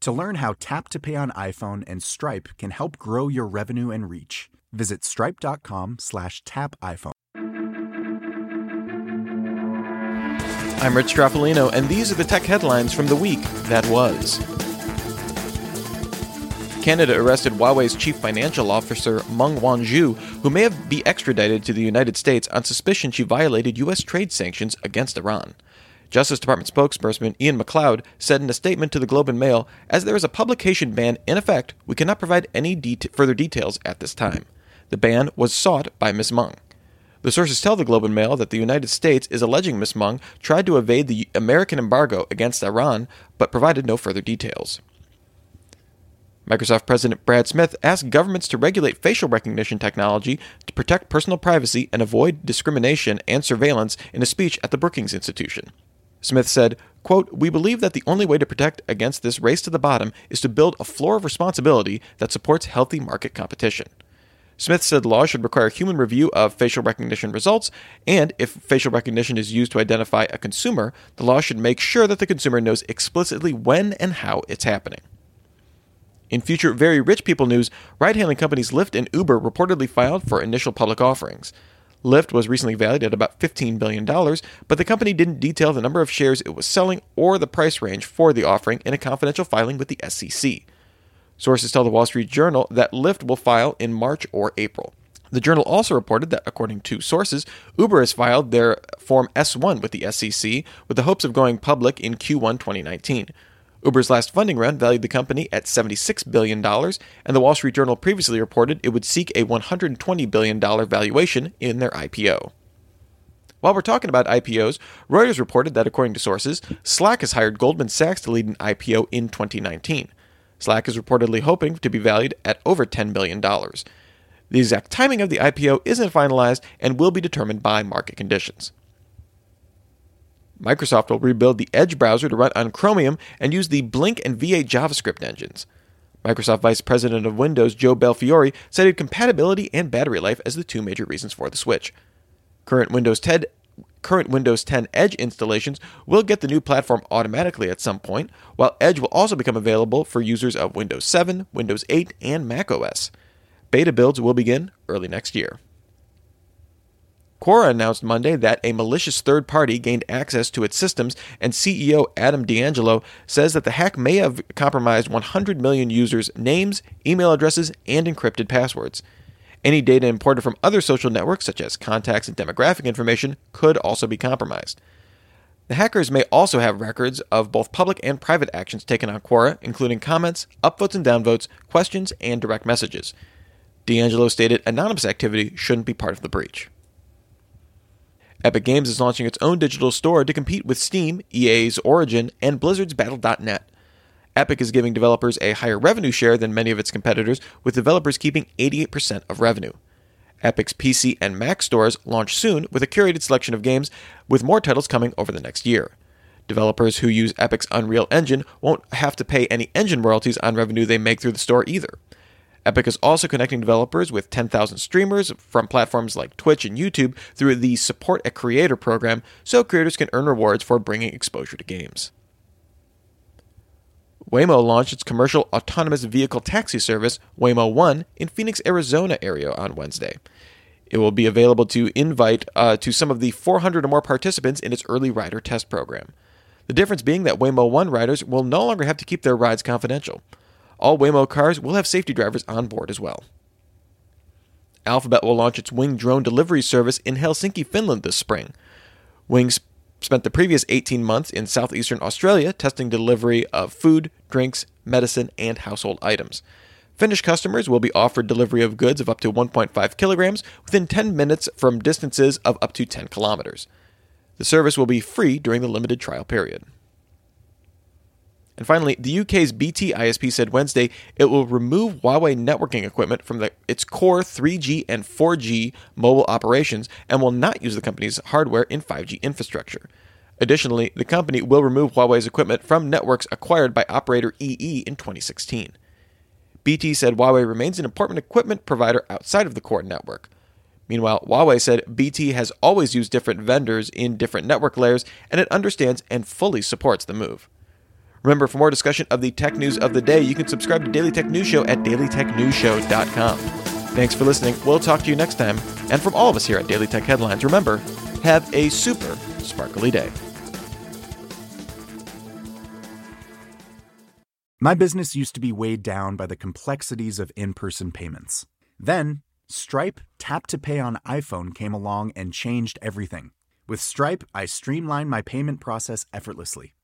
To learn how Tap to Pay on iPhone and Stripe can help grow your revenue and reach, visit stripe.com slash tap iPhone. I'm Rich Stroffolino, and these are the tech headlines from the week that was. Canada arrested Huawei's chief financial officer, Meng Wanzhou, who may have be extradited to the United States on suspicion she violated U.S. trade sanctions against Iran. Justice Department spokesperson Ian McLeod said in a statement to the Globe and Mail, As there is a publication ban in effect, we cannot provide any det- further details at this time. The ban was sought by Ms. Meng. The sources tell the Globe and Mail that the United States is alleging Ms. Meng tried to evade the American embargo against Iran, but provided no further details. Microsoft President Brad Smith asked governments to regulate facial recognition technology to protect personal privacy and avoid discrimination and surveillance in a speech at the Brookings Institution. Smith said, quote, We believe that the only way to protect against this race to the bottom is to build a floor of responsibility that supports healthy market competition. Smith said law should require human review of facial recognition results, and if facial recognition is used to identify a consumer, the law should make sure that the consumer knows explicitly when and how it's happening. In future very rich people news, ride hailing companies Lyft and Uber reportedly filed for initial public offerings. Lyft was recently valued at about $15 billion, but the company didn't detail the number of shares it was selling or the price range for the offering in a confidential filing with the SEC. Sources tell the Wall Street Journal that Lyft will file in March or April. The journal also reported that, according to sources, Uber has filed their Form S1 with the SEC with the hopes of going public in Q1 2019. Uber's last funding round valued the company at $76 billion, and the Wall Street Journal previously reported it would seek a $120 billion valuation in their IPO. While we're talking about IPOs, Reuters reported that, according to sources, Slack has hired Goldman Sachs to lead an IPO in 2019. Slack is reportedly hoping to be valued at over $10 billion. The exact timing of the IPO isn't finalized and will be determined by market conditions. Microsoft will rebuild the Edge browser to run on Chromium and use the Blink and V8 JavaScript engines. Microsoft Vice President of Windows Joe Belfiore cited compatibility and battery life as the two major reasons for the switch. Current Windows 10 current Windows 10 Edge installations will get the new platform automatically at some point, while Edge will also become available for users of Windows 7, Windows 8, and macOS. Beta builds will begin early next year. Quora announced Monday that a malicious third party gained access to its systems, and CEO Adam D'Angelo says that the hack may have compromised 100 million users' names, email addresses, and encrypted passwords. Any data imported from other social networks, such as contacts and demographic information, could also be compromised. The hackers may also have records of both public and private actions taken on Quora, including comments, upvotes and downvotes, questions, and direct messages. D'Angelo stated anonymous activity shouldn't be part of the breach. Epic Games is launching its own digital store to compete with Steam, EA's Origin, and Blizzard's Battle.net. Epic is giving developers a higher revenue share than many of its competitors, with developers keeping 88% of revenue. Epic's PC and Mac stores launch soon with a curated selection of games, with more titles coming over the next year. Developers who use Epic's Unreal Engine won't have to pay any engine royalties on revenue they make through the store either. Epic is also connecting developers with 10,000 streamers from platforms like Twitch and YouTube through the Support a Creator program so creators can earn rewards for bringing exposure to games. Waymo launched its commercial autonomous vehicle taxi service, Waymo One, in Phoenix, Arizona area on Wednesday. It will be available to invite uh, to some of the 400 or more participants in its early rider test program. The difference being that Waymo One riders will no longer have to keep their rides confidential. All Waymo cars will have safety drivers on board as well. Alphabet will launch its Wing drone delivery service in Helsinki, Finland this spring. Wings spent the previous 18 months in southeastern Australia testing delivery of food, drinks, medicine, and household items. Finnish customers will be offered delivery of goods of up to 1.5 kilograms within 10 minutes from distances of up to 10 kilometers. The service will be free during the limited trial period. And finally, the UK's BT ISP said Wednesday it will remove Huawei networking equipment from the, its core 3G and 4G mobile operations and will not use the company's hardware in 5G infrastructure. Additionally, the company will remove Huawei's equipment from networks acquired by operator EE in 2016. BT said Huawei remains an important equipment provider outside of the core network. Meanwhile, Huawei said BT has always used different vendors in different network layers and it understands and fully supports the move. Remember, for more discussion of the tech news of the day, you can subscribe to Daily Tech News Show at dailytechnewsshow.com. Thanks for listening. We'll talk to you next time. And from all of us here at Daily Tech Headlines, remember, have a super sparkly day. My business used to be weighed down by the complexities of in person payments. Then, Stripe Tap to Pay on iPhone came along and changed everything. With Stripe, I streamlined my payment process effortlessly.